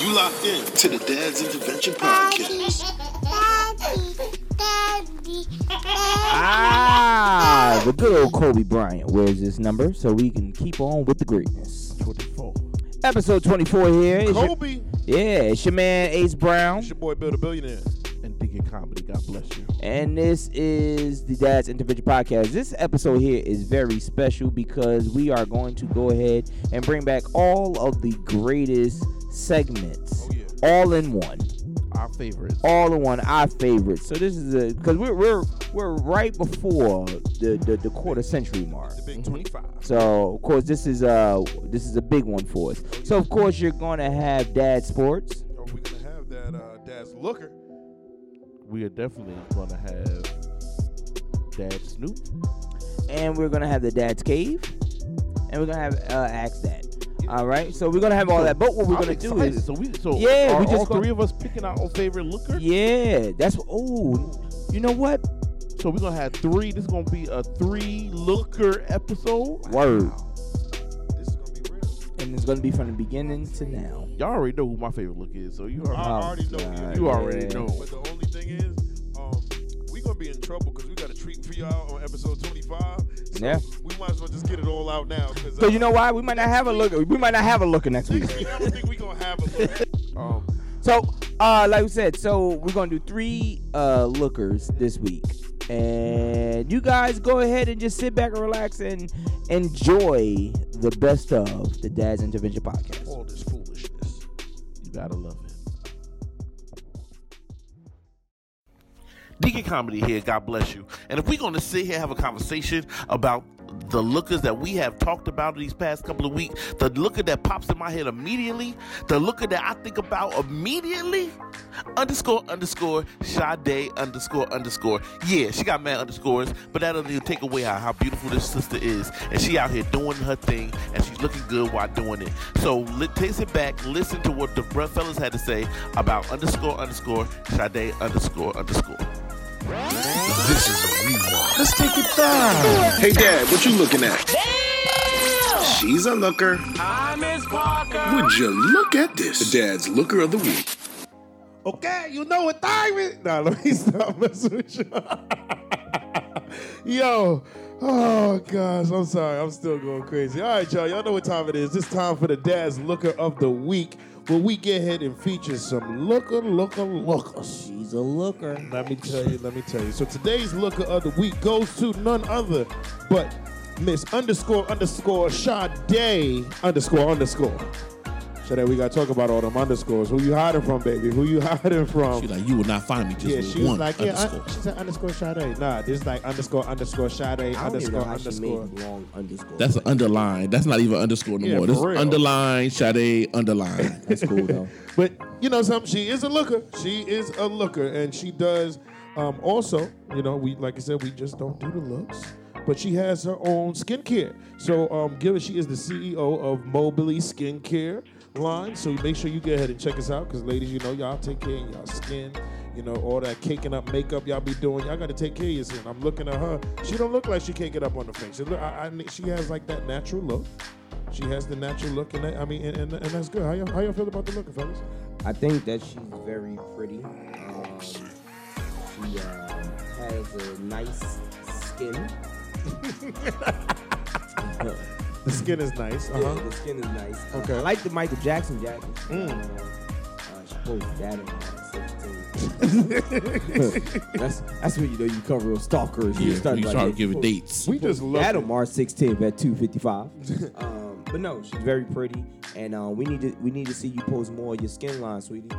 You locked in to the Dad's Intervention Podcast. Ah, the good old Kobe Bryant wears this number so we can keep on with the greatness. 24. Episode 24 here. It's your- Kobe. yeah, it's your man Ace Brown. It's your boy Bill the Billionaire. And Deacon Comedy. God bless you. And this is the Dad's Intervention Podcast. This episode here is very special because we are going to go ahead and bring back all of the greatest segments Oh, yeah. all in one. Our favorites. All in one, our favorites. So this is a because we're we're we're right before the, the the quarter century mark. The big 25. So of course this is uh this is a big one for us. So of course you're gonna have Dad Sports. Are we going to have that uh, Dad's Looker? We are definitely going to have Dad Snoop. and we're gonna have the Dad's Cave, and we're gonna have uh, Ask Dad. All right, so we're gonna have all that. But what we're I'm gonna do is, so we so Yeah, are we just all gonna- three of us picking our own favorite looker. yeah, that's what. Oh, you know what? So we're gonna have three. This is gonna be a three looker episode. Word, This is gonna be real. and it's gonna be from the beginning to now. Y'all already know who my favorite look is, so you I already, already know God, you already yeah. know. But the only thing is, um, we gonna be in trouble because we got a treat for y'all on episode 25. So Yeah. We might as well just get it all out now. Cause, So you know why? We might not have a look. We might not have a looker next week. next week I don't think we gonna have a look. Um, So, uh, like we said, so we're gonna do three uh lookers this week, and you guys go ahead and just sit back and relax and enjoy the best of the Dad's Intervention podcast. all this foolishness. you gotta love it. Deacon Comedy here, God bless you. And if we're gonna sit here and have a conversation about the lookers that we have talked about these past couple of weeks, the looker that pops in my head immediately, the looker that I think about immediately, underscore underscore Sade underscore underscore. Yeah, she got mad underscores, but that doesn't even take away how, how beautiful this sister is. And she out here doing her thing, and she's looking good while doing it. So take it back, listen to what the bruh fellas had to say about underscore underscore Sade underscore underscore. This is a rewind. Let's take it down. Hey, Dad, what you looking at? She's a looker. Hi, Miss Parker. Would you look at this? The Dad's Looker of the Week. Okay, you know what time it is. Nah, let me stop messing with you. Yo, oh gosh, I'm sorry, I'm still going crazy. All right, y'all, y'all know what time it is. It's time for the Dad's Looker of the Week, where we get ahead and feature some looker, looker, lookers. She's a looker. Let me tell you, let me tell you. So today's looker of the week goes to none other but Miss underscore underscore Sade underscore underscore. Sade, we gotta talk about all them underscores. Who you hiding from, baby? Who you hiding from? She like, you will not find me just yeah, with she was one like, yeah, underscore. un- she said underscore Sade. Nah, this is like underscore underscore Sade underscore underscore. long underscore. That's an underline. That's not even underscore no Yeah, more. for This real. underline, Sade, underline. That's cool though. But you know something, she is a looker. She is a looker, and she does um, also, you know, we like I said, we just don't do the looks. But she has her own skincare. So um, give it. She is the CEO of Mobley Skincare line. So make sure you go ahead and check us out, because ladies, you know, y'all take care of y'all skin. You know, all that caking up makeup y'all be doing, y'all got to take care of your skin. I'm looking at her. She don't look like she can't get up on the face. She, look, I, I, she has like that natural look. She has the natural look, and that, I mean, and, and, and that's good. How y'all, how y'all feel about the look, fellas? I think that she's very pretty. Um, she um, has a nice skin. The skin is nice. Uh Yeah, the skin is nice. Uh, Okay. I like the Michael Jackson jacket. Mm. Uh, uh, she posted that in 16. that's that's when you know you cover a stalker. yeah, you start giving dates. We just love That it. on March 16th at 2:55. um, but no, she's very pretty, and uh, we need to we need to see you post more of your skin line, sweetie.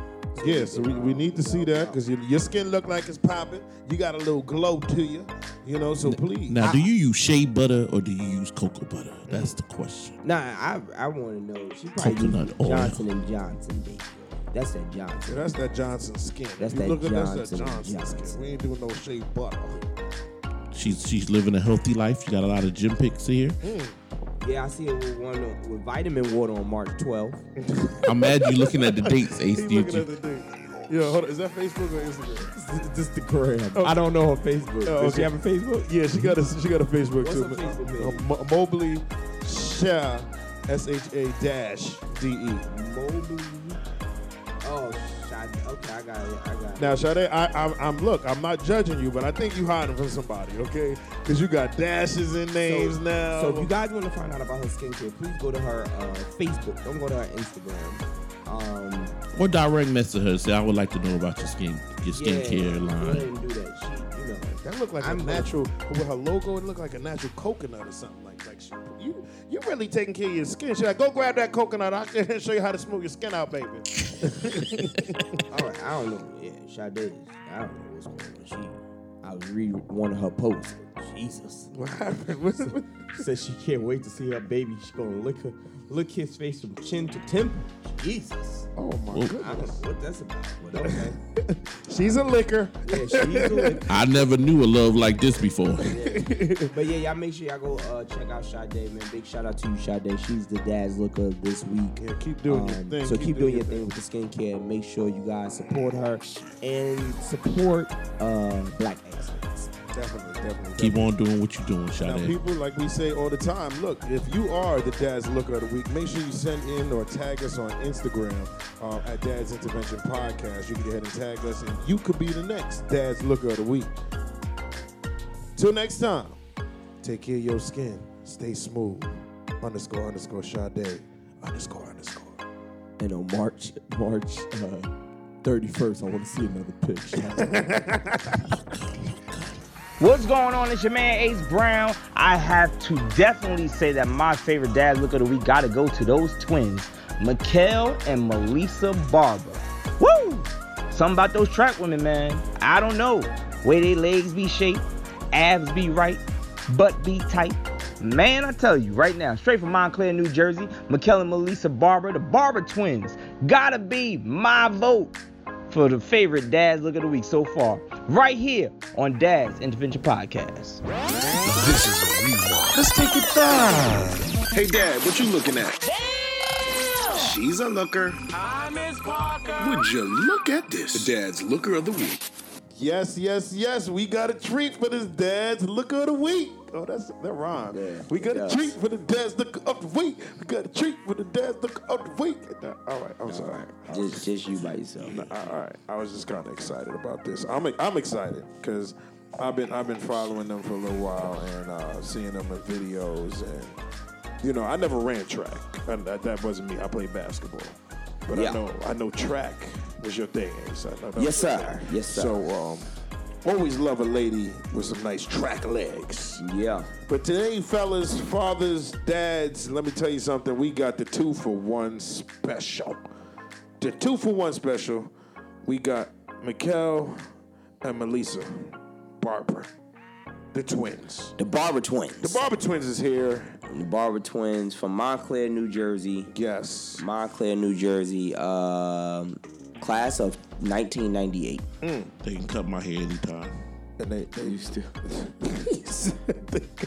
Yeah, so we, we need to see that because your, your skin look like it's popping. You got a little glow to you, you know. So please, Now, do you use shea butter or do you use cocoa butter? That's the question. Nah, I I want to know. She probably Coconut uses oil. Johnson and Johnson, baby. That's that Johnson. that's that Johnson skin. That's If you that look at that's that Johnson Johnson, Johnson. skin. We ain't doing no shea butter. She's she's living a healthy life. She got a lot of gym pics here. Hmm. Yeah, I see it with one on- with vitamin water on March 12th. I'm mad you looking at the dates, Ace. He's looking at the thing. Yo, hold on. Is that Facebook or Instagram? Just the gram. I don't know her Facebook. Oh, Does she okay. have a Facebook? Yeah, she got a she got a Facebook What's too. her Facebook page? Uh, Mobley Shah S H A dash D E. Mobley Oh, Sade. Okay, I got it. I got it. Now, Sade, I, I'm, I'm look. I'm not judging you, but I think you hiding from somebody, okay? Because you got dashes and names so, now. So if you guys want to find out about her skincare, please go to her uh, Facebook. Don't go to her Instagram. Um, Or direct message her. Say I would like to know about your skin, your yeah, skincare Go ahead line. and do that. She, you know. that looked like I'm a gonna- natural with her logo. It looked like a natural coconut or something like like she, you. You're really taking care of your skin. Should I go grab that coconut? I can show you how to smooth your skin out, baby. All right, I don't know. Yeah, Sade. I don't know what's going on. She, I was reading one of her posts. Jesus. what happened? What- what- She said she can't wait to see her baby. She's gonna lick her, lick his face from chin to temple. Jesus. oh my I don't goodness. what that's about. But okay. She's a liquor. Yeah, she's a lick. I never knew a love like this before. But yeah, y'all make sure y'all go uh, check out Sade, man. Big shout out to you, Sade. She's the dad's looker this week. Yeah, keep doing your Um, thing. So keep, doing your thing with the skincare. Make sure you guys support her and support uh, black excellence. Definitely, definitely. Keep on doing what you're doing, Now, Sade. people, like we say all the time, look, if you are the Dad's Looker of the Week, make sure you send in or tag us on Instagram uh, at Dad's Intervention Podcast. You can go ahead and tag us, and you could be the next Dad's Looker of the Week. Till next time, take care of your skin. Stay smooth. Underscore, underscore, Sade. Underscore, underscore. And on March March uh, 31st, I want to see another picture. What's going on? It's your man Ace Brown. I have to definitely say that my favorite dad look of the week gotta go to those twins, Mikele and Melissa Barber. Woo! Something about those track women, man. I don't know. Way they legs be shaped, abs be right, butt be tight. Man, I tell you right now, straight from Montclair, New Jersey, Mikele and Melissa Barber, the Barber twins, gotta be my vote for the favorite Dad's Look of the Week so far, right here on Dad's Intervention Podcast. This is a rewind. Let's take it back. Hey, Dad, what you looking at? She's a looker. Hi, Miss Parker. Would you look at this? The Dad's Looker of the Week. Yes, yes, yes. We got a treat for this Dad's Looker of the Week. Oh, that's that rhyme. Yeah, we got a treat for the Dad's of the Week. We got a treat for the Dad's of the Week. All right, I'm sorry. Just, just you by yourself. All right, I was just kind of excited about this. I'm I'm excited because I've been I've been following them for a little while and uh, seeing them in videos and you know I never ran track. And that, that wasn't me. I played basketball, but Yeah. I know I know track was your thing. Know Yes, sir. Yes, sir. So um, always love a lady with some nice track legs. Yeah. But today, fellas, fathers, dads, let me tell you something. We got the two for one special. The two for one special. We got Mikele and Melissa Barber, the twins. The Barber twins. The Barber twins is here. The Barber twins from Montclair, New Jersey. Yes. Montclair, New Jersey. Um, class of 1998. They can cut my hair anytime. And they, they used to.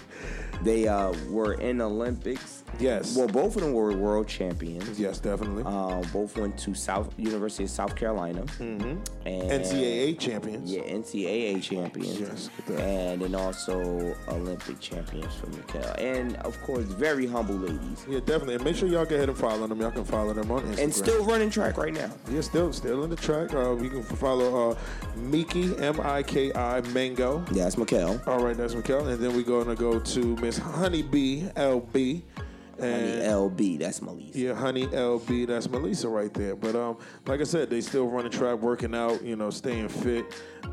They uh, were in Olympics. Yes. Well, both of them were world champions. yes, definitely. Um, both went to South University of South Carolina. Mm-hmm. And NCAA champions. Yeah, NCAA champions. Yes. And then also Olympic champions for Mikele. And of course, very humble ladies. Yeah, definitely. And make sure y'all go ahead and follow them. Y'all can follow them on Instagram. And still running track right now. Yeah, still still in the track. Uh, we can follow uh, Miki M I K I Mango. Yeah, that's Mikele. All right, that's Mikele, and then we're gonna go to Miss Honeybee LB. Honey And LB, that's Melissa. yeah, Honey LB, that's Melissa right there. But um, like I said, they still running track, working out, you know, staying fit.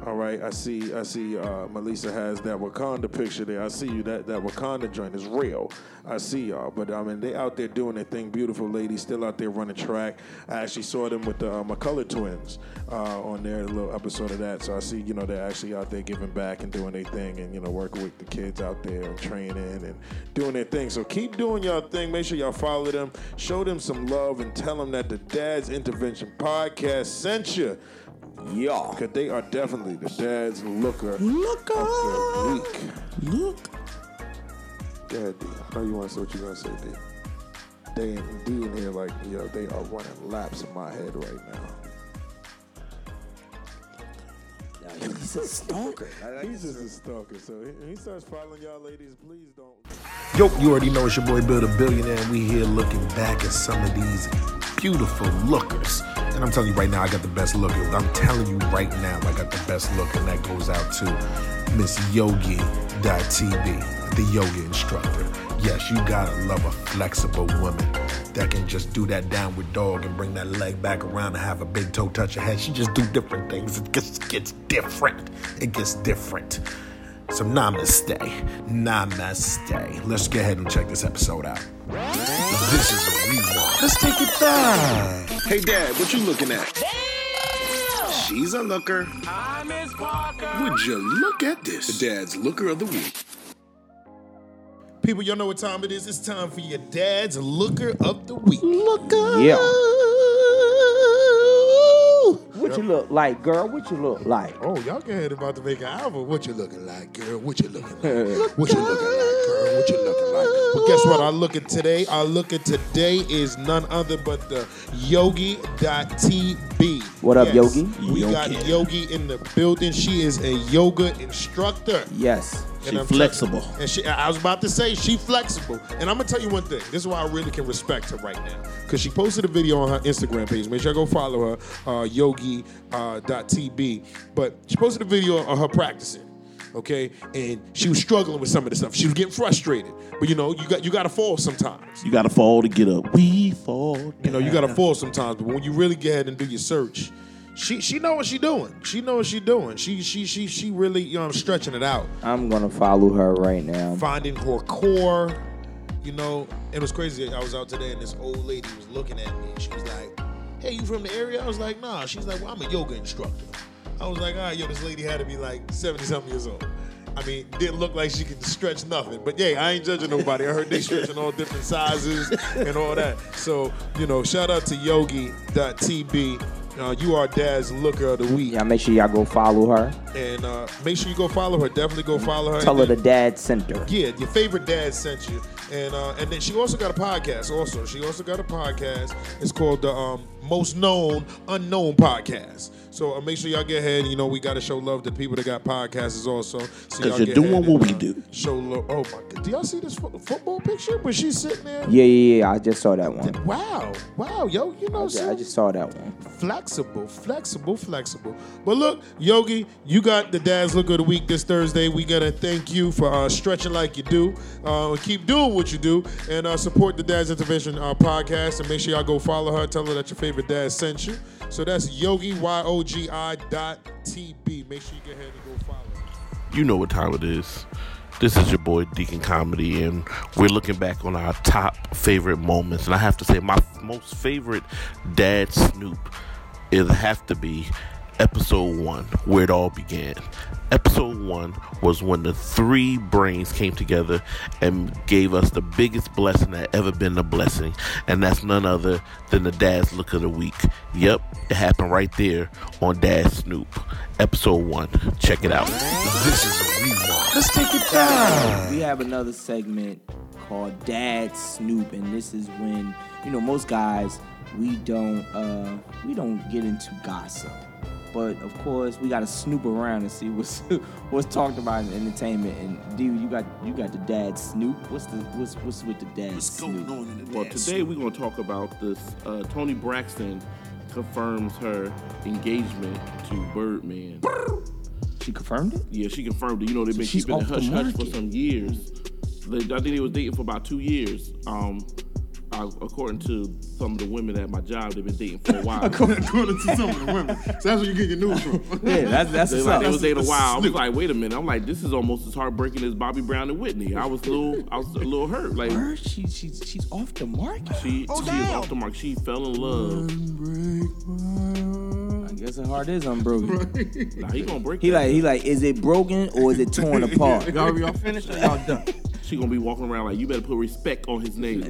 All right, I see, I see. Uh, Melissa has that Wakanda picture there. I see you. That that Wakanda joint is real. I see y'all. But I mean, they out there doing their thing. Beautiful ladies, still out there running track. I actually saw them with the uh, McCullough twins uh, on their little episode of that. So I see, you know, they're actually out there giving back and doing their thing, and you know, working with the kids out there and training and doing their thing. So keep doing your thing. Make sure y'all follow them, show them some love, and tell them that the Dad's Intervention Podcast sent you. Yeah. Cause they are definitely the dad's looker, looker. of the week. Look. Go ahead, D. I know you want to say what you're gonna say, D. They and D in here like, yo, they are running laps in my head right now. He's a stalker. He's just a stalker, so he, he starts following y'all ladies. Please don't. Yo, you already know it's your boy Bill the Billionaire, and we here looking back at some of these beautiful lookers. And I'm telling you right now, I got the best look. I'm telling you right now, I got the best look, and that goes out to Miss Yogi.tv, the yoga instructor. Yes, you gotta love a flexible woman that can just do that downward dog and bring that leg back around and have a big toe touch her head. She just do different things. It just gets different. It gets different. So namaste. Namaste. Let's go ahead and check this episode out. This is a. Let's take it back. Hey dad, what you looking at? Damn! She's a looker. Hi, Miss Parker. Would you look at this? The dad's looker of the week. People, y'all know what time it is. It's time for your dad's looker of the week. Looker. Yeah. What you look like, girl? What you look like? Oh, y'all go ahead about to make an album. What you looking like, girl? What you looking like? What you looking like, guess what? Our look at today, our look at today is none other but the Yogi.tv. What up, Yogi? We got Yogi in the building. She is a yoga instructor. Yes. She I'm flexible. And she, I was about to say she flexible. And I'm gonna tell you one thing. This is why I really can respect her right now. Cause she posted a video on her Instagram page. Make sure I go follow her, uh, Yogi uh, .tb. But she posted a video of her practicing. Okay, and she was struggling with some of the stuff. She was getting frustrated, but you know, you got you got to fall sometimes. You got to fall to get up. We fall. Down. You know, you got to fall sometimes. But when you really get ahead and do your search, she she know what she doing. She know what she doing. She she she she really you know stretching it out. I'm gonna follow her right now. finding her core. You know, it was crazy. I was out today and this old lady was looking at me. She was like, "Hey, you from the area?" I was like, "Nah." She's like, "Well, I'm a yoga instructor." I was like, "All right, yo, this lady had to be like 70 something years old." I mean, didn't look like she could stretch nothing. But yeah, I ain't judging nobody. I heard they stretching all different sizes and all that. So, you know, shout out to yogi.tb. Uh, you are Dad's looker of the week. Yeah, make sure y'all go follow her. And uh, make sure you go follow her. Definitely go follow her. Tell her And the dad sent her. yeah, your favorite dad sent you, and uh, and then she also got a podcast. Also, she also got a podcast. It's called the um, Most Known Unknown Podcast. So uh, make sure y'all get ahead. You know, we got to show love to people that got podcasts also. So Because y'all you're get doing what and, we uh, do. Show love. Oh my! Do y'all see this fo- football picture? Where she's sitting there? Yeah, yeah, yeah. I just saw that one. Wow, wow, yo, you know, Yeah, I just saw that one. flexible, flexible, flexible. But look, Yogi, you got the Dad's Look of the Week this Thursday. We gotta thank you for uh, stretching like you do. Uh, keep doing what you do, and uh, support the Dad's Intervention uh, podcast. And make sure y'all go follow her. Tell her that your favorite dad sent you. So that's Yogi Y O G I dot T B. Make sure you get ahead and go follow. her. You know what time it is. This is your boy Deacon Comedy, and we're looking back on our top favorite moments. And I have to say, my f- most favorite dad Snoop it have to be episode one, where it all began. Episode one was when the three brains came together and gave us the biggest blessing that ever been a blessing, and that's none other than the Dad's Look of the Week. Yep, it happened right there on Dad Snoop. Episode one. Check it out. This is a rewind. Let's take it back. We have another segment called Dad Snoop, and this is when you know most guys we don't uh we don't get into gossip. But of course, we gotta snoop around and see what's what's talked about in entertainment. And dude, you got you got the dad Snoop. What's the what's what's with the dad Snoop? Well, today we're going to talk about this. Uh, Toni Braxton confirms her engagement to Birdman. She confirmed it. Yeah, she confirmed it. You know, they've been she's keeping it off the hush hush for some years. They, I think they was dating for about two years. Um, uh, according to some of the women at my job, they've been dating for a while. According to some of the women. So that's where you get your news from. Yeah, that's that's They, what's like, up. they was dating a while. I was like, wait a minute. I'm like, this is almost as heartbreaking as Bobby Brown and Whitney. I was a little, I was a little hurt. Like Her, she, she's she's off the market. she, she is off the mark. She fell in love. I guess her heart is unbroken. Nah, he gonna break. He that. like he like, is it broken or is it torn apart? Y'all, y'all finished or y'all done? She gonna be walking around like you better put respect on his name.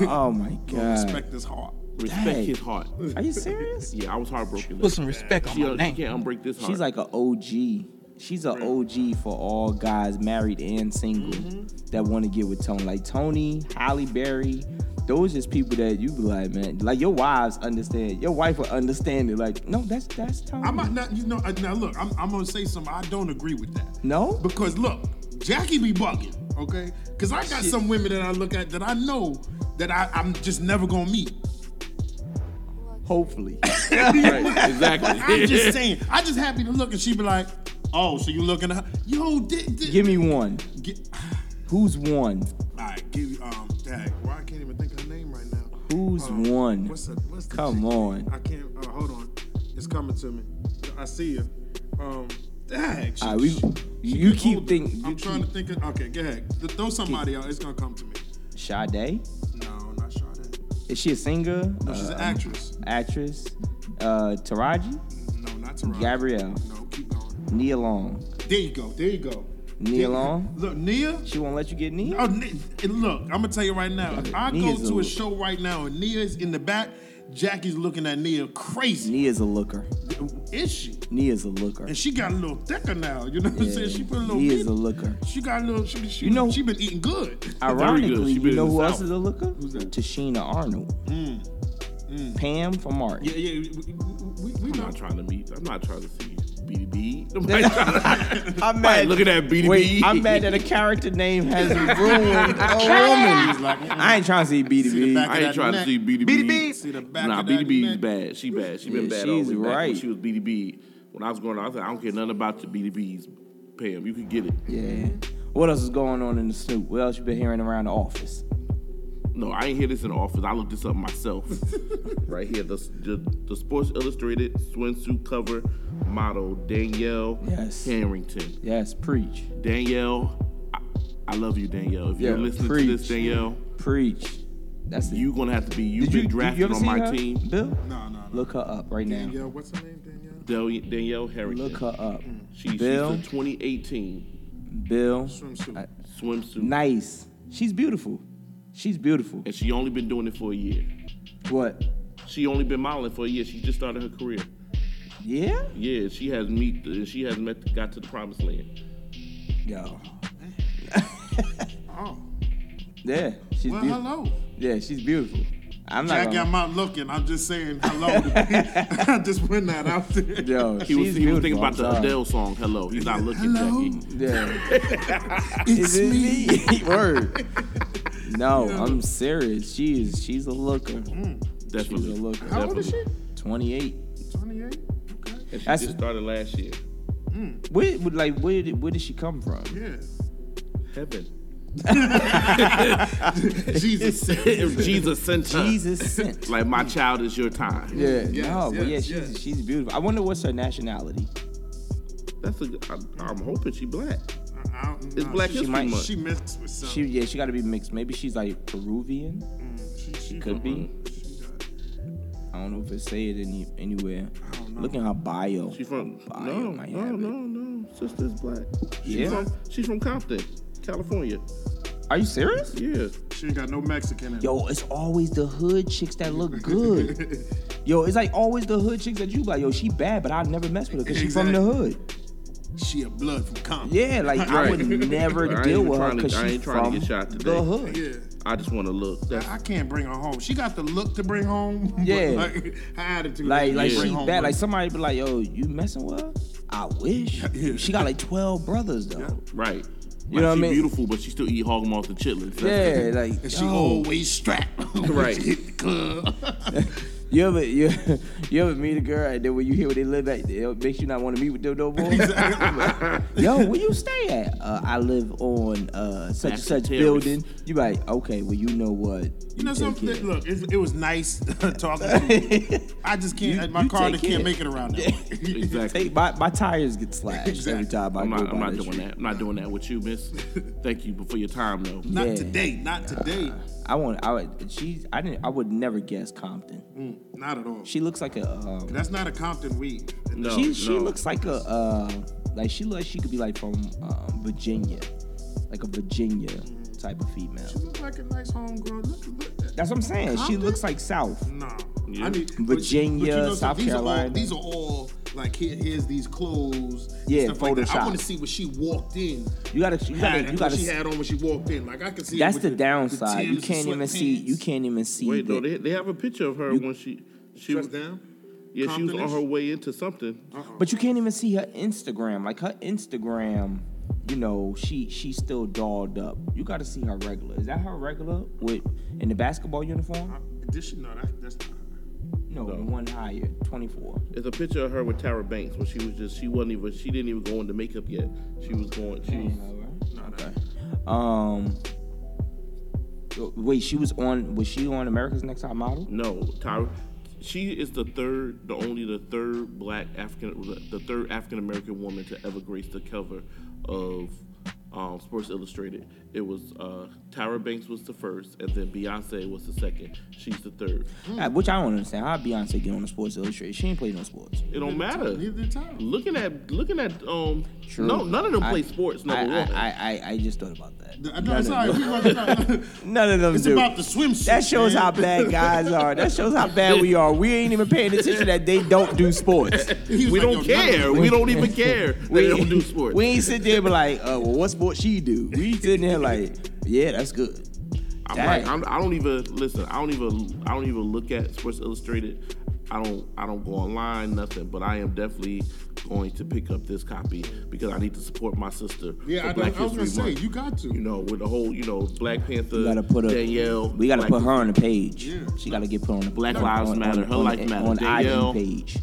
Oh my god. Respect this heart. Respect Dang. his heart. Are you serious? Yeah, I was heartbroken. Put some respect on She, my she name. can't unbreak this heart. She's like an OG. She's an OG for all guys married and single Mm-hmm. that want to get with Toni. Like Toni, Halle Berry, those just people that you be like, man, like your wives understand. Your wife will understand it. Like, no, that's that's Toni. I'm not, not, you know, uh, now look, I'm, I'm gonna say something. I don't agree with that. no, Because look, Jackie be bugging, okay? Because I got some women that I look at that I know that I, I'm just never gonna meet. Hopefully. right, exactly. I'm just saying. I just happy to look, and she be like, "Oh, so you looking at? her? Yo, di- di- Give me one. Get, Who's one? all right, give you um. Who's Um, one? What's the, what's the Come on. I can't. Uh, hold on. It's coming to me. I see you. Um. Dang. She, All right, we- she- you keep older. think- I'm you trying to think. Of, okay, go ahead. Throw somebody out. It's gonna come to me. Sade? No, not Sade. Is she a singer? No, she's an Uh, actress. Actress? Uh, Taraji? No, not Taraji. Gabrielle? No, keep going. Nia Long? There you go. There you go. Nia There- Long? Look, Nia. She won't let you get Nia? Oh, Ni- look, I'm gonna tell you right now. If I Nia's go to a- a show right now and Nia's in the back, Jackie's looking at Nia crazy. Nia's a looker. Is she? Nia's a looker. And she got a little thicker now. You know what I'm saying? She put a little. Nia's meat- a looker. She got a little. She, she, You know- she been eating good. Ironically, She been you in know the who else is a looker? Who's that? Tichina Arnold. Mm, mm. Pam from Martin. Yeah, yeah. We, we, we I'm not trying to meet. I'm not trying to see BDB. Nobody trying to- I'm Right, look at that BDB. Wait, I'm mad that a character name has ruined a woman. Oh, I ain't trying to see See the BDB. back I ain't trying to see BDB. BDB. See the back Nah, of that BDB is neck. bad. She bad. She been Yeah, bad all she's the way back when right. she was BDB. When I was growing up, I said, I don't care nothing about the BDBs. Pam, you can get it. Yeah. What else is going on in the Snoop? What else you been hearing around the office? No, I ain't hear this in the office. I looked this up myself. right here, the, the the Sports Illustrated swimsuit cover model Danielle Yes. Herrington. Yes, preach. Danielle, I, I love you, Danielle. If you're Yeah, listening preach. to this, Danielle, Preach. That's it. you gonna have to be. You've Did you, been did drafted you ever on see my her? team. Bill? No, no, no. Look her up right now. Danielle, what's her name, Danielle? Del- Danielle Herrington. Look her up. She, Bill? She's the 2018 Bill. Swimsuit. I- swimsuit, Nice. She's beautiful. She's beautiful. and she only been doing it for a year. What? She only been modeling for a year. She just started her career. Yeah? Yeah, she has meet. She has met. Got to the promised land. Yo. Oh, Yeah. She's well, beautiful. hello. Yeah, she's beautiful. I'm not Jackie, gonna, I'm not looking. I'm just saying hello. I just put that out there. Yo, He was. He was thinking about the Adele song. Hello. He's not looking, Hello? Jackie. Yeah. It's Is it me. me? Word. No, I'm serious. She is. She's a looker. Definitely. She's a looker. How old is she? 28. 28. Okay. And she That's- just started last year. Mm. Where, would- like, where did, where did she come from? Yeah. Heaven. Jesus. if Jesus sent her. Jesus sent. Like my child is your time. Yeah, Yes, no, but yeah, yes, she's yes. she's beautiful. I wonder what's her nationality. That's a. I, I'm hoping she black. I don't- It's nah, Black she, History might- Month. She mixed with She yeah, she got to be mixed. Maybe she's like Peruvian. Mm, she, she Could be. She I don't know if it say it any anywhere. I don't know. Look at her bio. She from Bio no, might no, have it. no, no. Sister's black. She's Yeah? from, she's from Compton, California. Are you serious? Yeah. she ain't got no Mexican in. Yo, it's always the hood chicks that look good. yo, it's like always the hood chicks that you like, yo, she bad, but I'd never mess with her because she from the hood. She a blood from Compton. Yeah, like I would never I deal with her because I she's ain't trying to from get shot today. the hood. Yeah. I just want to look. That's, I can't bring her home. She got the look to bring home. but, Yeah. like, her attitude. Like, like bring she's bad. with Like somebody be like, yo, you messing with her? I wish. Yeah. She got like twelve brothers though. right. You know what I she mean? beautiful, but she still eat hog moths and chitlins. Yeah, like And she yo. always strapped. Right. Club. You ever you, you ever meet a girl and then when you hear where they live at, it makes you not want to meet with them no more. Yo, where you stay at? Uh, I live on uh, such and such the building. You be like, okay, well you know what? You know something? care. Look, it, it was nice talking to you. I just can't. You- my you car take can't care. make it around there. Exactly. Take, my, my tires get slashed every Exactly. time I I'm go not, by I'm not doing street. that. I'm not doing that with you, miss. Thank you for your time, though. Not Yeah. today. Not today. I want. I would. She's. I didn't. I would never guess Compton. Mm, not at all. She looks like a. Um, That's not a Compton weed. No, she she looks like a. Uh, like she looks. She could be like from um, Virginia, like a Virginia type of female. She look like a nice homegrown. Look, look. That's what I'm saying. She looks like South. No. Yeah. I need Virginia, South these Are Carolina. all, these are all like here, here's these clothes. Yeah, stuff like that. I want to see what she walked in. You gotta. You gotta. Had, You gotta. she had on when she walked in. Like I can see. That's the the downside. You can't the even see. You can't even see. Wait, the, no, they, they have a picture of her when she she was down. yeah she was on her way into something. But you can't even see her Instagram. Like her Instagram, you know, she she's still dolled up. You got to see her regular. Is that her regular with in the basketball uniform? Did she? No, that, that's not her. No, one higher, 24. It's a picture of her with Tyra Banks when she was just she wasn't even she didn't even go into makeup yet. She was going she was Okay. Um. Wait, she was on. Was she on America's Next Top Model? no Tara. She is the third, the only the third black African, the third African American woman to ever grace the cover of um, Sports Illustrated. It was uh, Tyra Banks was the first, and then Beyonce was the second. She's the third. Uh, which I don't understand. How Beyonce get on the Sports Illustrated? She ain't played no sports. It don't matter. Neither did Tyra. Looking at looking at um, True. no, none of them I- play sports. I, Number one. I, I, I, I just thought about that. I know, sorry, we None of them It's do. about the swimsuit. That shows man. how bad guys are. That shows how bad we are. We ain't even paying attention that they don't do sports. We like, don't yo, none of care. We don't even care. They don't do sports. We ain't sit there and be like, uh, well, what she do? We sitting there like, yeah, that's good. I'm Dang. like, I'm, I don't even listen. I don't even. I don't even look at Sports Illustrated. I don't. I don't go online, nothing. But I am definitely going to pick up this copy because I need to support my sister. Yeah, for I, Black don't- I was gonna say Month. you got to. You know, with the whole, you know, Black Panther, We gotta put a Danielle. We gotta Black- put her on the page. Yeah. She gotta get put on the Black on- Lives on- Matter. on- Her on- life matters. on Danielle. IG page.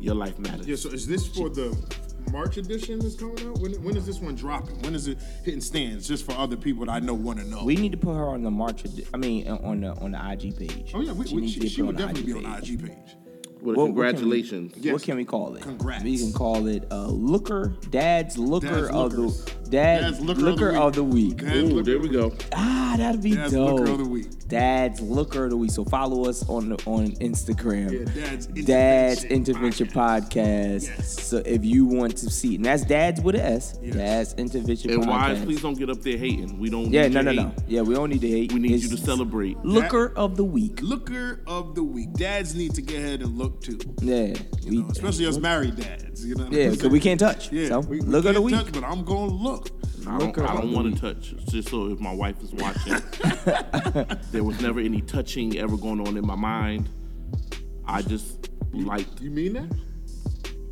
Your life matters. Yeah, so is this for the March edition is coming out? When, when is this one dropping? When is it hitting stands? Just for other people that I know want to know. We need to put her on the March. edi- I mean, uh, on the on the IG page. oh yeah, we, we, she, she would definitely be on the IG page. Well, What- what can we- congratulations. Yes. What can we call it? Congrats. We can call it uh, Looker, Dad's Looker Dad's of Lookers. the Dad Dad's Looker, of the Week. Dad's Ooh, Looker there we go. Ah, that'd be Dad's dope. Looker of the Week. Dad's Looker of the Week. So follow us on the, on Instagram. Yeah, Dad's Dad's Intervention Intervention Podcast. Yes. So if you want to see, and that's Dad's with an S. Yes. Dad's Intervention And Podcast. wives, please don't get up there hating. We don't. yeah, need no, your no, no. hate. Yeah, we don't need to hate. We need It's you to celebrate. Looker of the Week. Looker of the week. Dads need to get ahead and look too. Yeah, You know, especially us married dads. You know. what I'm Yeah, because we can't touch. Yeah, so we, we look of the can't week. touch, but I'm gonna look. I don't, I don't want to touch. Just so if my wife is watching, there was never any touching ever going on in my mind. I just like. You mean that?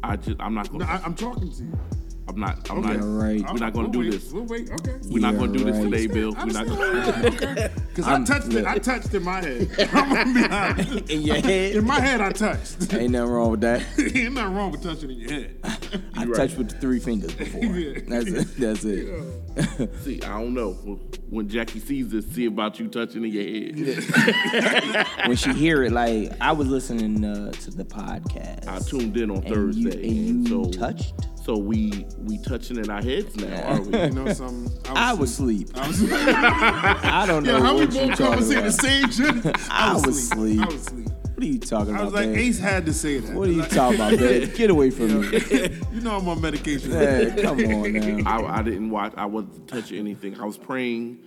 I just. I'm not gonna. I, I'm talking to you. I'm not. I'm Okay. not. All right. We're not gonna We'll do wait, this. We'll wait. Okay. We're not Yeah, gonna do this today, Bill. I We're not gonna. okay. Because I touched it. I touched in my head. I'm gonna be honest. In your head. In my head, I touched. Ain't nothing wrong with that. Ain't nothing wrong with touching in your head. I right. touched with the three fingers before. Yeah. That's it. That's it. See, I don't know. When Jackie sees this, see about you touching in your head. when she hear it, like I was listening uh, to the podcast. I tuned in on and Thursday, You, and you so touched. So we we touching in our heads now, are we? You know some. I was asleep. I was. I don't know yeah, how we what you both talking conversating the same shit? I was asleep. I was asleep. What are you talking about? I about, was like, man? Ace had to say that. What are you Like, talking about, man? Get away from me. you know I'm on medication. Hey, come on now. I, I didn't watch. I wasn't touching anything. I was praying,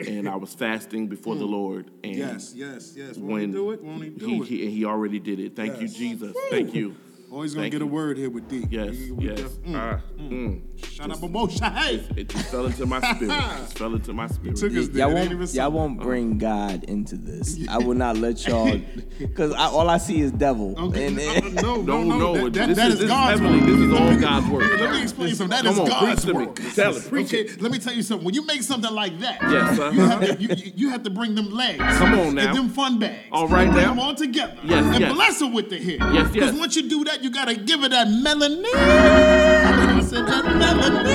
and I was fasting before the mm. Lord. And Yes, yes, yes. Won't when he do it? Won't he do he, it? he, and he already did it. Thank you, Yes. Jesus. Thank you. Always gonna Thank get a word here with D. Yes, We- we yes. def- mm. Ah, mm. Shut up, Bobo. Hey. It just fell into my spirit. It just fell into my spirit. took us there. Y'all won't, even y'all won't bring God into this. I will not let y'all, because all I see is devil. Okay. And, no, no, No, no, no, That, that, this that is- is this is God's heavenly. word. This is all God's word. Let me explain something. That Come is on, preach God's to me. word. Tell it, preach okay, it. let me tell you something. When you make something like that, Yes, sir. you, have to, you, you- you have to bring them legs. Come on now. And them fun bags. All right bring now. them all together. Yes, and yes. bless them with the hit. Yes, yes. Because once you do that, you gotta give her that melanin. I said that melanin.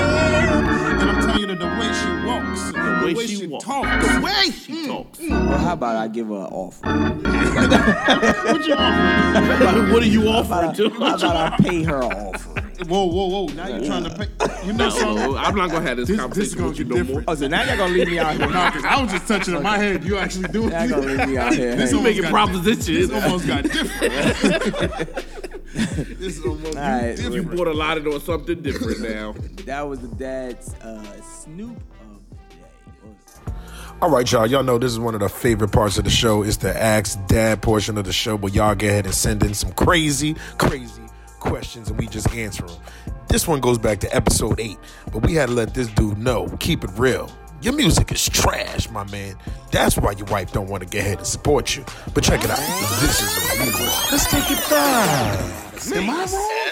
And I'm telling you that the way she walks, the way, she, walks, talks. the way she mm, talks. Mm. well, how about I give her an offer? What you offering? what are you offering to? I, how about I pay her an offer? Whoa, whoa, whoa! Now you're trying to pay. You know something? No, I'm not gonna have this, This- this conversation is gonna with you no more. different. Oh, so now y'all gonna leave me out here? No, because I was just touching in my head. You actually doing Y'all gonna leave me out here? This Hey. almost making propositions. This almost got different. this is almost All right, different. You brought a lot into something different now. That was the dad's uh, Snoop of the day. All right, y'all. Y'all know this is one of the favorite parts of the show. It's the Ask Dad portion of the show, where y'all get ahead and send in some crazy, crazy questions, and we just answer them. This one goes back to episode eight, but we had to let this dude know. Keep it real. Your music is trash, my man. That's why your wife don't want to get ahead and support you. But check it out. This is a rewind. Let's take it back. Am I wrong?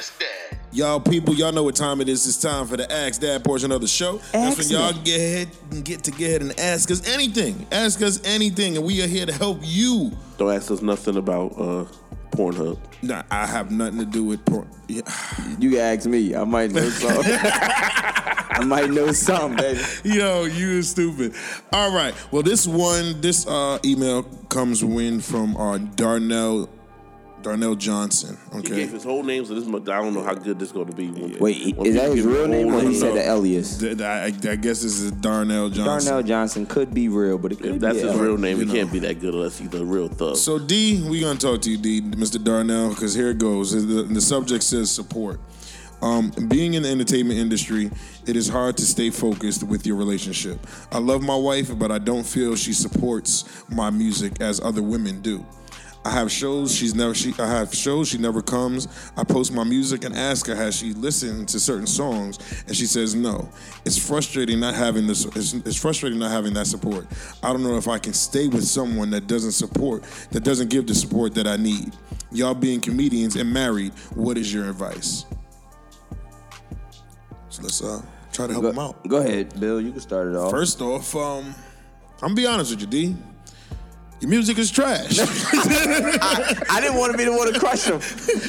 Y'all people, y'all know what time it is. It's time for the Ask Dad portion of the show. That's when y'all Excellent. get ahead and get to get ahead and ask us anything. Ask us anything, and we are here to help you. Don't ask us nothing about uh, Pornhub. Nah, I have nothing to do with porn. Yeah. You can ask me. I might know something. I might know something, baby. Yo, you stupid. All right. Well, this one, this uh, email comes in from uh, Darnell, Darnell Johnson. He Okay. gave his whole name, so this is, I don't know how good this is going to be. When, Wait, when is that his real name or he said name. the alias? Th- I, I guess this is Darnell Johnson. Darnell Johnson could be real, but it could If be that's his real name, you he know. can't be that good unless he's a real thug. So D, we gonna talk to you, D, Mr. Darnell, because here it goes. The, the subject says support. Um, being in the entertainment industry, it is hard to stay focused with your relationship. I love my wife, but I don't feel she supports my music as other women do. I have shows she's never she I have shows she never comes. I post my music and ask her has she listened to certain songs and she says no. It's frustrating not having this it's, it's frustrating not having that support. I don't know if I can stay with someone that doesn't support that doesn't give the support that I need. Y'all being comedians and married, what is your advice? So let's uh try to help him out. Go ahead, Bill. You can start it off. First off, um I'm gonna be honest with you, D. Your music is trash. I didn't want to be the one to crush him.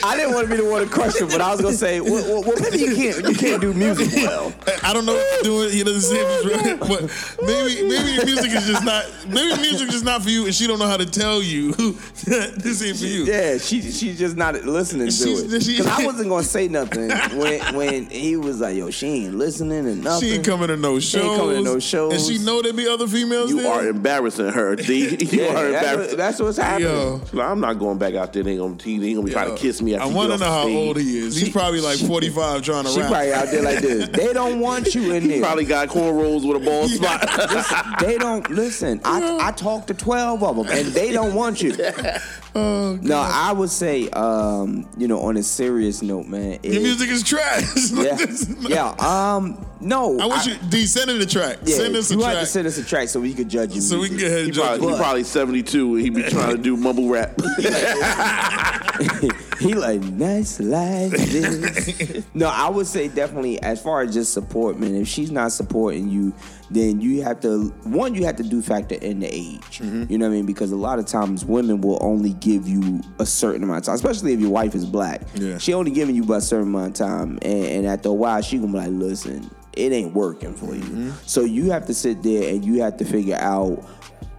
I didn't want to be the one to crush him, but I was gonna say, well, well, well maybe you can't. You can't do music well. I don't know what you're doing. He doesn't say if it's right, but maybe maybe your music is just not. Maybe music is not for you, and she don't know how to tell you that this ain't for you. Yeah, she she's just not listening to She's- it. Because I wasn't gonna say nothing when when he was like, "Yo, she ain't listening and nothing." She ain't coming to no She shows. ain't coming to no shows. And she know there be other females you there. are embarrassing her, D. You Yeah, are that's, what, that's what's happening. Yo, She's like, I'm not going back out there. They ain't gonna, he ain't gonna be trying to kiss me. After I want to know how stage. old he is. He's She- probably like 45 trying to She rap. probably out there like this. They don't want you in there. He probably got cornrows with a bald spot. they don't listen. I, I talked to twelve of them, and they don't want you. Oh, no, I would say, um, you know, on a serious note, man. Your music is trash. yeah, yeah. Um, no. I want you, D, send him the track. Yeah, send us a you have track. to send us a track so we could judge you. so we can get ahead he and judge probably, he probably 72 and he be trying to do mumble rap. he like nice like this. no, I would say definitely as far as just support, man. If she's not supporting you, then you have to one you have to do factor in the age. Mm-hmm. You know what I mean? Because a lot of times women will only give you a certain amount of time, especially if your wife is black. Yeah. She only giving you about a certain amount of time, and, and after a while she gonna be like, listen, it ain't working for you. Mm-hmm. So you have to sit there and you have to figure out.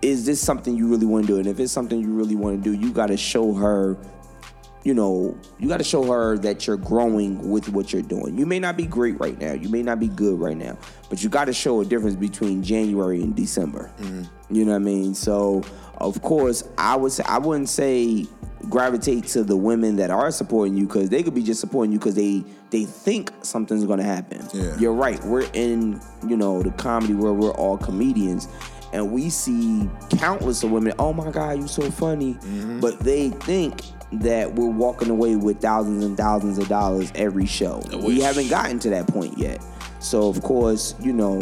Is this something you really want to do? And if it's something you really want to do, you got to show her you know, you got to show her that you're growing with what you're doing. You may not be great right now. You may not be good right now, but you got to show a difference between January and December. Mm-hmm. You know what I mean? So, of course, I would say I wouldn't say gravitate to the women that are supporting you because they could be just supporting you because they they think something's going to happen. Yeah. You're right. We're in you know the comedy where we're all comedians. And we see countless of women, oh my God, you're so funny. Mm-hmm. But they think that we're walking away with thousands and thousands of dollars every show. We haven't gotten to that point yet. So of course, you know,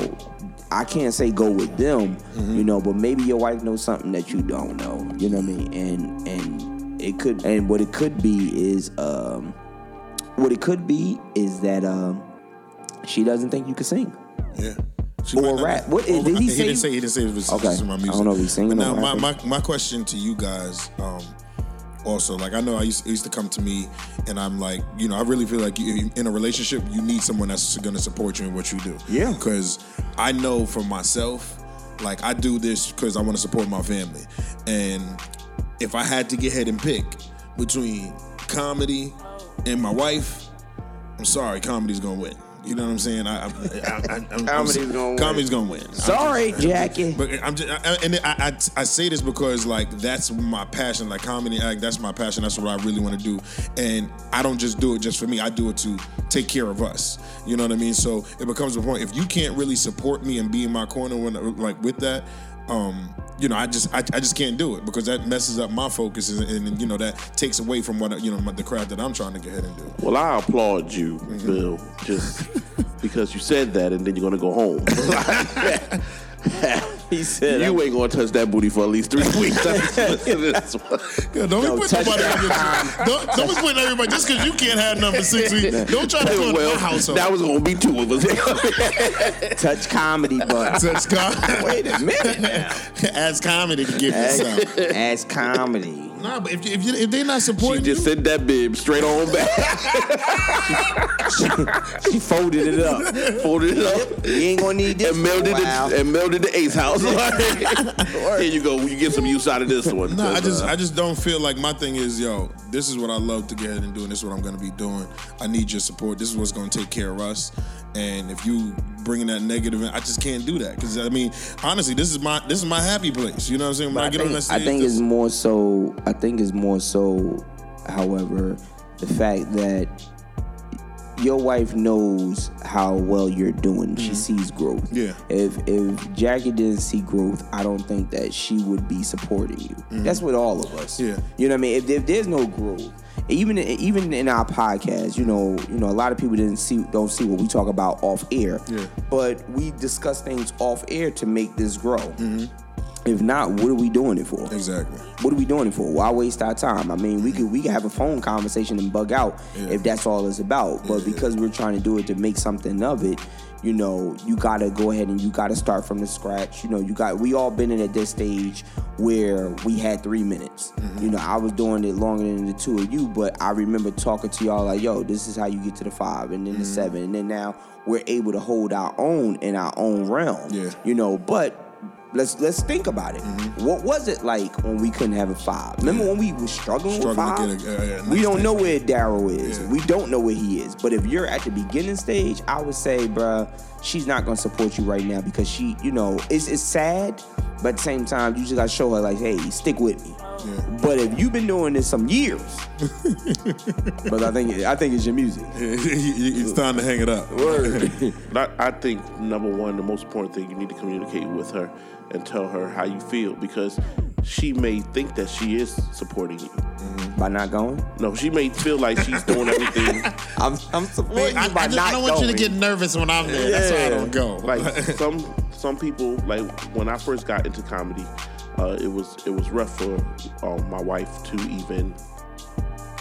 I can't say go with them, you know, but maybe your wife knows something that you don't know. You know what I mean? And and it could and what it could be is um what it could be is that um she doesn't think you can sing. Yeah. She Or rap. What- did he he say- didn't say he didn't say it was Okay. my I don't know if he's singing But now my, my my question to you guys, um, also like I know I used, used to come to me, and I'm like, you know, I really feel like you, in a relationship you need someone that's going to support you in what you do. Yeah. Because I know for myself, like I do this because I want to support my family, and if I had to get ahead and pick between comedy and my wife, I'm sorry, comedy's gonna win. You know what I'm saying? I, I, I, I, I'm, Comedy's I'm, gonna win. Gonna win. I'm Sorry, just- Jackie. But I'm just, I, and I, I, I say this because like that's my passion, like comedy act. That's my passion. That's what I really want to do. And I don't just do it just for me. I do it to take care of us. You know what I mean? So it becomes a point. If you can't really support me and be in my corner when like with that, um, you know, I just I, I just can't do it because that messes up my focus and, and you know that takes away from what you know my, the craft that I'm trying to get ahead and do. Well, I applaud you, Bill, just because you said that and then you're going to go home. He said, you ain't gonna touch that booty for at least three weeks. That's- that's what- Yeah, don't No, be putting touch nobody that on your don't, don't be putting everybody just because you can't have number six weeks. Don't try to put well, my household. that was gonna be two of us. touch comedy, but Such com- wait a minute now. Ask comedy to give you some. As, as comedy. Nah, but if, if, you, if they're not supporting she just you, sent that bib straight on back, She folded it up. folded it up, You ain't gonna need this and melded for a it and melded the Ace house. Here you go. You get some use out of this one. No, I just Uh, I just don't feel like my thing is yo. This is what I love to get ahead and do, and this is what I'm going to be doing. I need your support. This is what's going to take care of us. And if you bringing that negative, in, I just can't do that because I mean, honestly, this is my this is my happy place. You know what I'm saying? When I, I get think, on that stage, I think it's more so. I think it's more so. However, the fact that your wife knows how well you're doing, she sees growth. Yeah. If if Jackie didn't see growth, I don't think that she would be supporting you. That's with all of us. Yeah. You know what I mean? If, if there's no growth, even even in our podcast, you know, you know, a lot of people didn't see don't see what we talk about off air. Yeah. But we discuss things off air to make this grow. Mm-hmm. If not, what are we doing it for? exactly. What are we doing it for? Why waste our time? I mean, we could we could have a phone conversation and bug out Yeah. if that's all it's about. But because we're trying to do it to make something of it, you know, you gotta go ahead and you gotta start from the scratch. You know, you got we all been in at this stage where we had three minutes. Mm-hmm. You know, I was doing it longer than the two of you, but I remember talking to y'all like, yo, this is how you get to the five and then the mm-hmm. seven. And then now we're able to hold our own in our own realm. Yeah. You know, but let's let's think about it. What was it like when we couldn't have a five? Remember when we were struggling, Struggling with five? a- uh, yeah, we don't know where Daryl is. Yeah. We don't know where he is. But if you're at the beginning stage, I would say, bruh, she's not gonna support you right now because she, you know, it's it's sad, but at the same time, you just gotta show her like, hey, stick with me. Yeah. But if you've been doing this some years, but I think I think it's your music. it's time to hang it up. But I, I think number one, the most important thing you need to communicate with her and tell her how you feel because she may think that she is supporting you. Mm-hmm. By not going, No, she may feel like she's doing everything. I'm I'm supporting I, you by I just, not I don't want you to get nervous when I'm there. That's why I don't go. Like some some people, like when I first got into comedy, uh, it was it was rough for uh, my wife to even.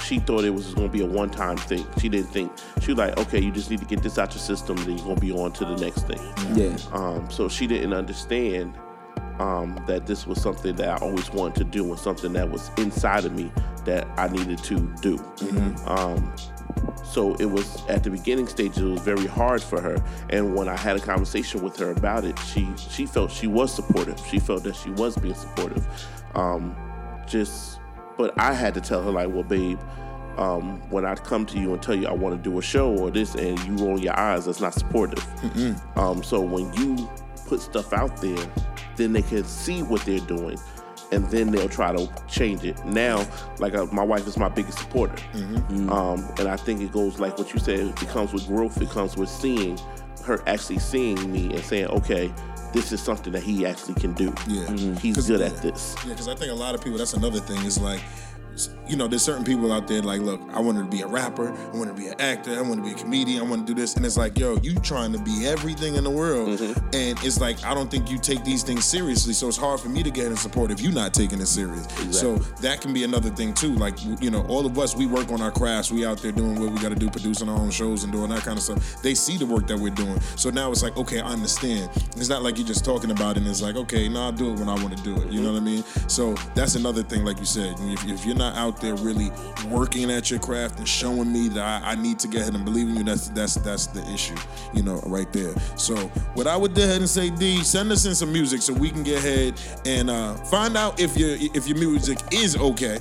She thought it was going to be a one time thing. She didn't think she was like, okay, you just need to get this out your system, then you're going to be on to the next thing. yeah. Um, so she didn't understand um, that this was something that I always wanted to do and something that was inside of me that I needed to do. Um, so it was at the beginning stages. It was very hard for her, and when I had a conversation with her about it, she she felt she was supportive. She felt that she was being supportive. Um, just, but I had to tell her like, well, babe. Um, when I come to you and tell you I want to do a show or this, and you roll your eyes, that's not supportive. Um, so when you put stuff out there, then they can see what they're doing, and then they'll try to change it. Now, like uh, my wife is my biggest supporter, um, and I think it goes like what you said. It comes with growth. It comes with seeing her actually seeing me and saying, okay, this is something that he actually can do. Yeah. He's 'Cause- good yeah. at this. Yeah, because I think a lot of people, that's another thing, is like, you know, there's certain people out there like, look, I want to be a rapper, I want to be an actor, I want to be a comedian, I want to do this. And it's like, yo, you trying to be everything in the world. Mm-hmm. And it's like, I don't think you take these things seriously. So it's hard for me to get in support if you're not taking it serious. So that can be another thing too. Like, you know, all of us, we work on our crafts. We out there doing what we got to do, producing our own shows and doing that kind of stuff. They see the work that we're doing. So now it's like, okay, I understand. It's not like you're just talking about it and it's like, okay, no, I'll do it when I want to do it. You know what I mean? So that's another thing, like you said, if, if you're not out there really working at your craft and showing me that I, I need to get ahead and believe in you, that's that's that's the issue, you know, right there. So what I would go ahead and say, D, send us in some music so we can get ahead and uh, find out if your if your music is okay.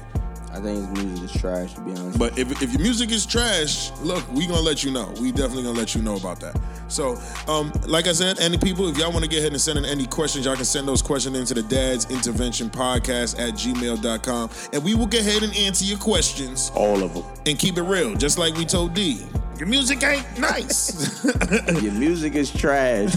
I think his music is trash to be honest. But if, if your music is trash, look, we gonna let you know. We definitely gonna let you know about that. So, um, like I said, any people, if y'all want to get ahead and send in any questions, y'all can send those questions into the Dad's Intervention Podcast at gmail.com. And we will get ahead and answer your questions All of them. and keep it real, just like we told D. Your music ain't nice. Your music is trash.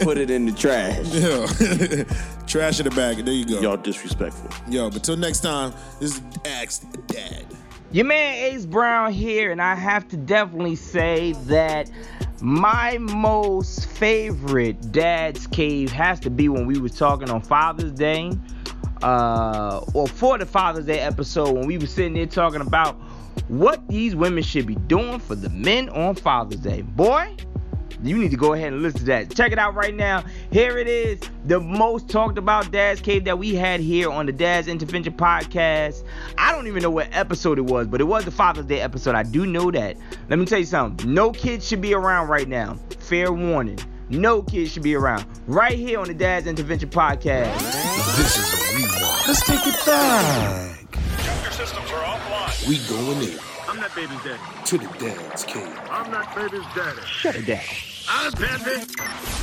Put it in the trash. Yo. Trash in the bag. There you go. Y'all disrespectful. Yo, but till next time, this is Ask Dad. Your man Ace Brown here, and I have to definitely say that My most favorite dad's cave has to be when we was talking on Father's Day, uh, or for the Father's Day episode when we was sitting there talking about what these women should be doing for the men on Father's Day. Boy, you need to go ahead and listen to that. Check it out right now. Here it is, the most talked about Dad's Cave that we had here on the Dad's Intervention podcast. I don't even know what episode it was, but it was the Father's Day episode. I do know that. Let me tell you something. No kids should be around right now. Fair warning. No kids should be around. Right here on the Dad's Intervention podcast. This is a rewind. Let's take it back. Your systems are offline. We going in I'm not baby's daddy. to the dad's cave. I'm not baby's daddy. Shut it down. I'm baby.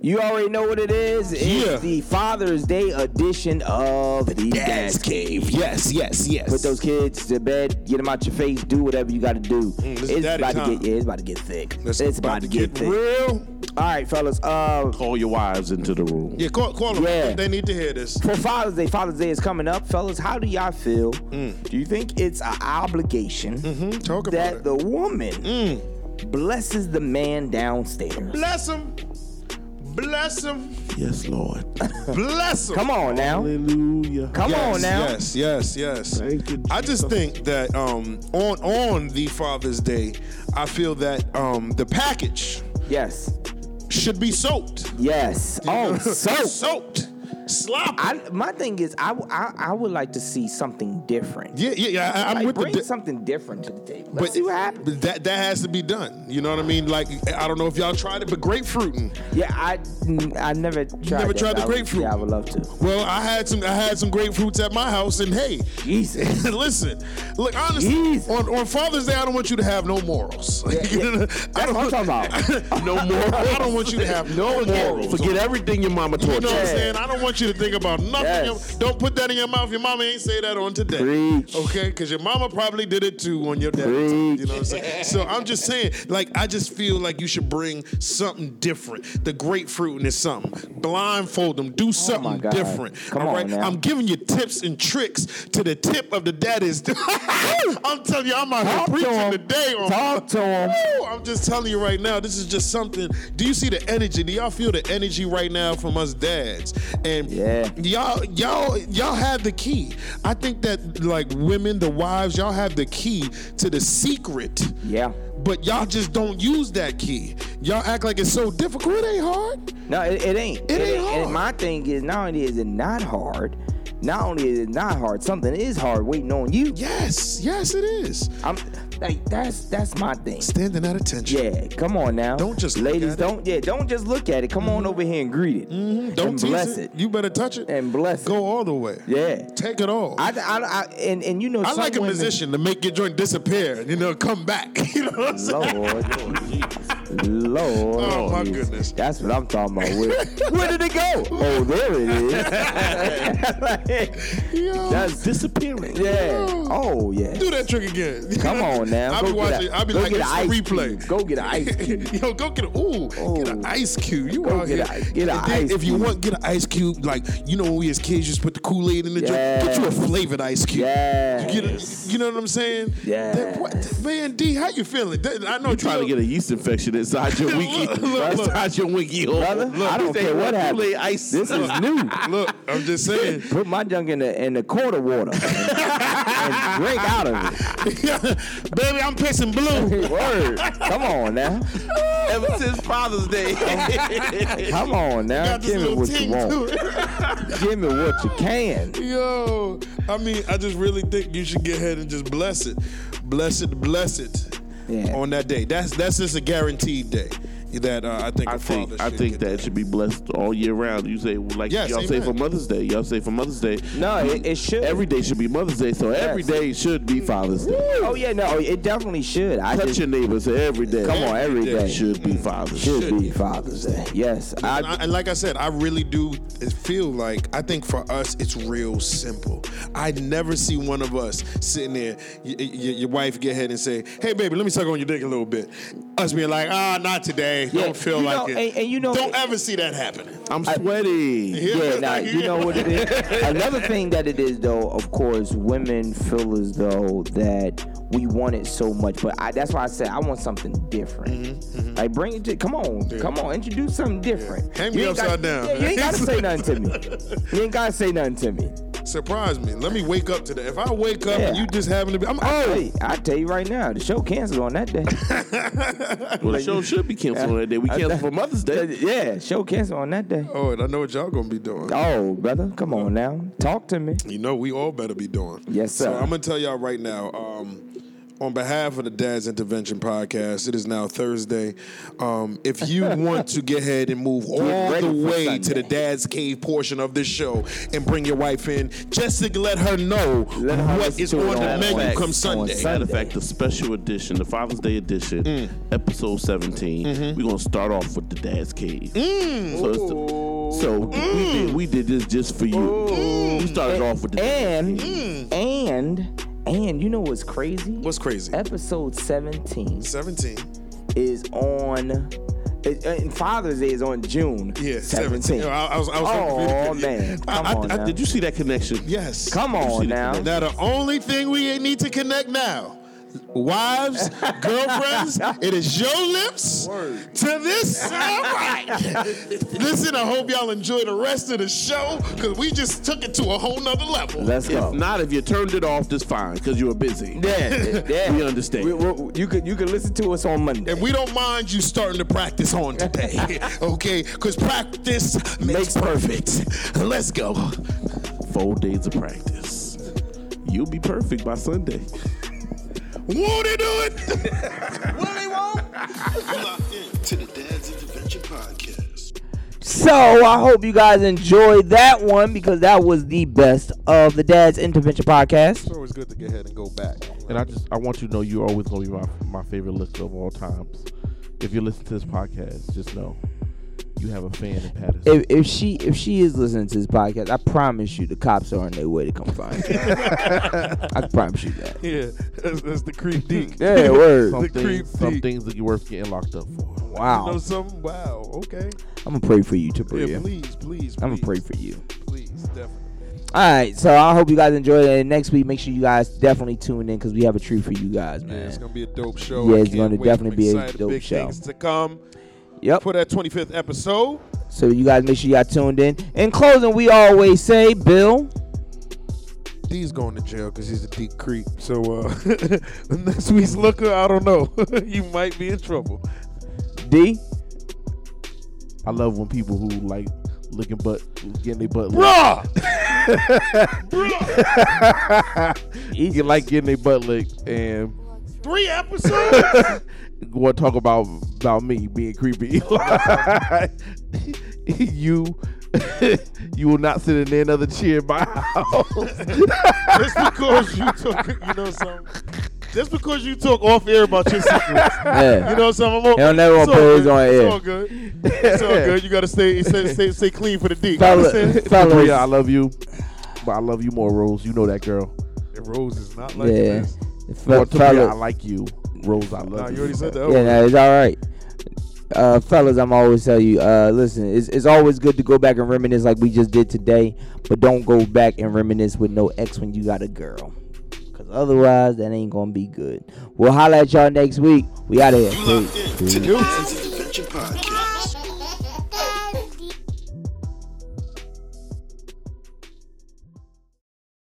You already know what it is. It's Yeah. the Father's Day edition of the Dad's Cave. Yes, yes, yes. Put those kids to bed, get them out your face, do whatever you got to do. Mm, it's daddy about to get yeah, it's about to get thick. It's it's about, to get, thick. real. All right, fellas. Uh, Call your wives into the room. Yeah, call, call them. Yeah. They need to hear this. for Father's Day, Father's Day is coming up, fellas. How do y'all feel? Mm. Do you think it's an obligation Mm-hmm. Talk about that it. Mm. the woman blesses the man downstairs? Bless him. Bless him. Yes, Lord. Bless him. Come on now. Hallelujah. Come yes, on now. Yes, yes, yes. Thank you, I just think that um, on on the Father's Day, I feel that um, the package Yes. should be soaked. Yes. Oh, so soaked. Sloppy. I, my thing is, I I would like to see something different. yeah, yeah, yeah. I, I'm Like, with the. di- something different to the table. but Let's see what happens. but that that has to be done. You know what I mean? Like I don't know if y'all tried it, but grapefruiting. Yeah, I I never tried. never that, tried the but I would- grapefruit? Yeah, I would love to. Well, I had some I had some grapefruits at my house, and hey, Jesus. listen, look honestly, Jesus. on, on Father's Day, I don't want you to have no morals. yeah. I That's don't what I'm talking about. No more. I don't want you to have no morals. Forget everything your mama taught You know what I'm saying? I don't want you to think about nothing. Yes. Don't put that in your mouth. Your mama ain't say that on today. Preach. Okay? Because your mama probably did it too on your dad. You know what I'm saying? So I'm just saying, like, I just feel like you should bring something different. The grapefruit is something. Blindfold them. Do oh something Oh different. Come all on right? I'm giving you tips and tricks to the tip of the daddies. I'm telling you, I'm out here Talk preaching today. On, Talk to him. Woo! I'm just telling you right now, this is just something. Do you see the energy? Do y'all feel the energy right now from us dads? And Yeah. y'all, y'all, y'all have the key. I think that like women, the wives, y'all have the key to the secret. Yeah. But y'all just don't use that key. Y'all act like it's so difficult. It ain't hard. No, it, it ain't. It ain't hard. And my thing is, not only is it not hard, not only is it not hard, something is hard waiting on you. Yes, yes, it is. I'm like that's that's my thing. Standing at attention. Yeah, come on now. Don't just look ladies. at don't yeah, don't just look at it. Come on mm-hmm. over here and greet it. Mm-hmm. Don't and bless it. it. You better touch it and bless Go it. Go all the way. Yeah. Take it all. I, I, I and and you know I like a women, musician to make your joint disappear, and you know, come back. You know what I'm saying? Lord, Lord. Oh, my goodness. That's what I'm talking about. Where, where did it go? Oh, there it is. Yo, That's Disappearing. yeah. Oh yeah. do that trick again. Come on now. I'll be watching. I'll be go like, get it's a replay. cube. Go get an ice cube. Yo, go get a ooh, get an oh. ice cube. You Go out get here. a- get a And then ice If you want, get an ice cube. Like you know when we as kids used to put the Kool Aid in the drink. Get you a flavored ice cube. Yes. You, get a, you know what I'm saying? Yes. That- what- man, D, how you feeling? That- I know You're trying to get a yeast infection inside your winky. Look, look, look. inside your winky hole. Brother, Look, I don't care what want Ice. This is new. Look, I'm just saying. Put my junk in the in the quarter water and, and drink out of it. Baby, I'm pissing blue. Word. Come on now. Ever since Father's Day. Come on now. Give me what you want. Give me what you can. Yo, I mean, I just really think you should get ahead and just bless it, bless it, bless it Yeah. on that day. That's that's just a guaranteed day that uh, I think I a think father I think get that it should be blessed all year round. You say like Yes, y'all say for Mother's Day. Y'all say for Mother's Day. No, it, it should. Every day should be Mother's Day, so every Yes. day should be Father's Day. Oh yeah, no, it definitely should. I Touch just your neighbors every day. come on every Every day. day. Should be Father's Day. Should be Father's Day. Yes, And, I, I, and like I said, I really do feel like I think for us it's real simple. I never see one of us sitting there, y- y- your wife get ahead and say, "Hey, baby, let me suck on your dick a little bit." Us being like, "Ah, not today." Hey, Yeah, don't feel like know, it. and- and you know- don't ever see that happening. I'm sweaty. Yeah, now you know what it is. Another thing that it is, though, of course, women feel as though that we want it so much, but I, that's why I said I want something different. Mm-hmm, Like, bring it to, come on, come on, introduce something different. Hang me You ain't upside got- down. Yeah, you ain't gotta say nothing to me. You ain't gotta say nothing to me. Surprise me. Let me wake up to that. If I wake up Yeah. and you just happen to be, I'm I oh, tell you, I tell you right now, the show canceled on that day. Well, the show should be canceled on that day. We canceled for Mother's Day. Yeah, show canceled on that day. oh, and I know what y'all gonna be doing. Oh, brother, come on now, talk to me. You know, we all better be doing. Yes, So sir. I'm gonna tell y'all right now. Um, on behalf of the Dad's Intervention Podcast, it is now Thursday. Um, if you want to get ahead and move all the for way to the Dad's Cave portion of this show and bring your wife in, just to let her know Let her what listen is to on the menu Facts. come Sunday. Sunday. Matter of fact, the special edition, the Father's Day edition, Mm. episode 17. Mm-hmm. We're gonna start off with the Dad's Cave. Mm. So, it's the- so we did we did this just for you. We started off with the Dad's And Cave. and and you know what's crazy? What's crazy? Episode 17 17. is on. Uh, and Father's Day is on June Yeah, 17. 17. I, I was, I was Oh man, come I- on. Did you see that connection? Yes. Come on now. Now the only thing we need to connect now, wives, girlfriends, it is your lips to this sound right. Listen, I hope y'all enjoy the rest of the show because we just took it to a whole nother level. Let's go. If not, if you turned it off, that's fine because you were busy. yeah, yeah. We understand. We- we- you could you could listen to us on Monday. and we don't mind you starting to practice on today, okay? Because practice makes perfect. Let's go. Four days of practice. You'll be perfect by Sunday. Won't he do it? Will he won't? Locked in to the Dad's Intervention Podcast. So I hope you guys enjoyed that one because that was the best of the Dad's Intervention podcast. It's always good to get ahead and go back. And I just I want you to know you're always gonna be my my favorite listener of all times. If you listen to this podcast, just know you have a fan in Patterson. If, if she if she is listening to this podcast, I promise you the cops are on their way to come find you. I promise you that. Yeah, that's, that's the creep deep. Yeah, word. some the creep things, some deep. things that you're worth getting locked up for. Wow. You know Wow. something? Wow. Okay. I'm gonna pray for you, Yeah, Tabria. please, please, I'm gonna pray for you. Please, definitely. All right, so I hope you guys enjoyed it. And next week, make sure you guys definitely tune in because we have a treat for you guys, Yeah, it's gonna be a dope show. Yeah, it's gonna wait. definitely I'm be a dope Big show. things to come Yep. for that 25th episode. So you guys make sure y'all tuned in. In closing, we always say, Bill. D's going to jail because he's a deep creep. So uh, next week's looker, I don't know. you might be in trouble. D. I love when people who like looking butt getting their butt licked. You like getting their butt licked and Three episodes. want to talk about about me being creepy. you you will not sit in any other chair in my house. Just because you talk, you know something. Just because you talk off air about your secrets. Yeah. You know something. I'm He'll never it's all put his good. on It's all good. It's all good. You gotta stay, stay, stay, stay clean for the D. Fella- Understand? fellas. I love you, but I love you more, Rose. You know that girl. And Rose is not like Yeah. this. Or Fe- to me, I like you, Rose. I love Nah, you. you already said that. Yeah, no, it's all right. Uh, fellas, I'm always tell you, uh, listen, it's, it's always good to go back and reminisce like we just did today, but don't go back and reminisce with no ex when you got a girl. Cause otherwise, that ain't gonna be good. We'll holla at y'all next week. We out of here. You locked Peace.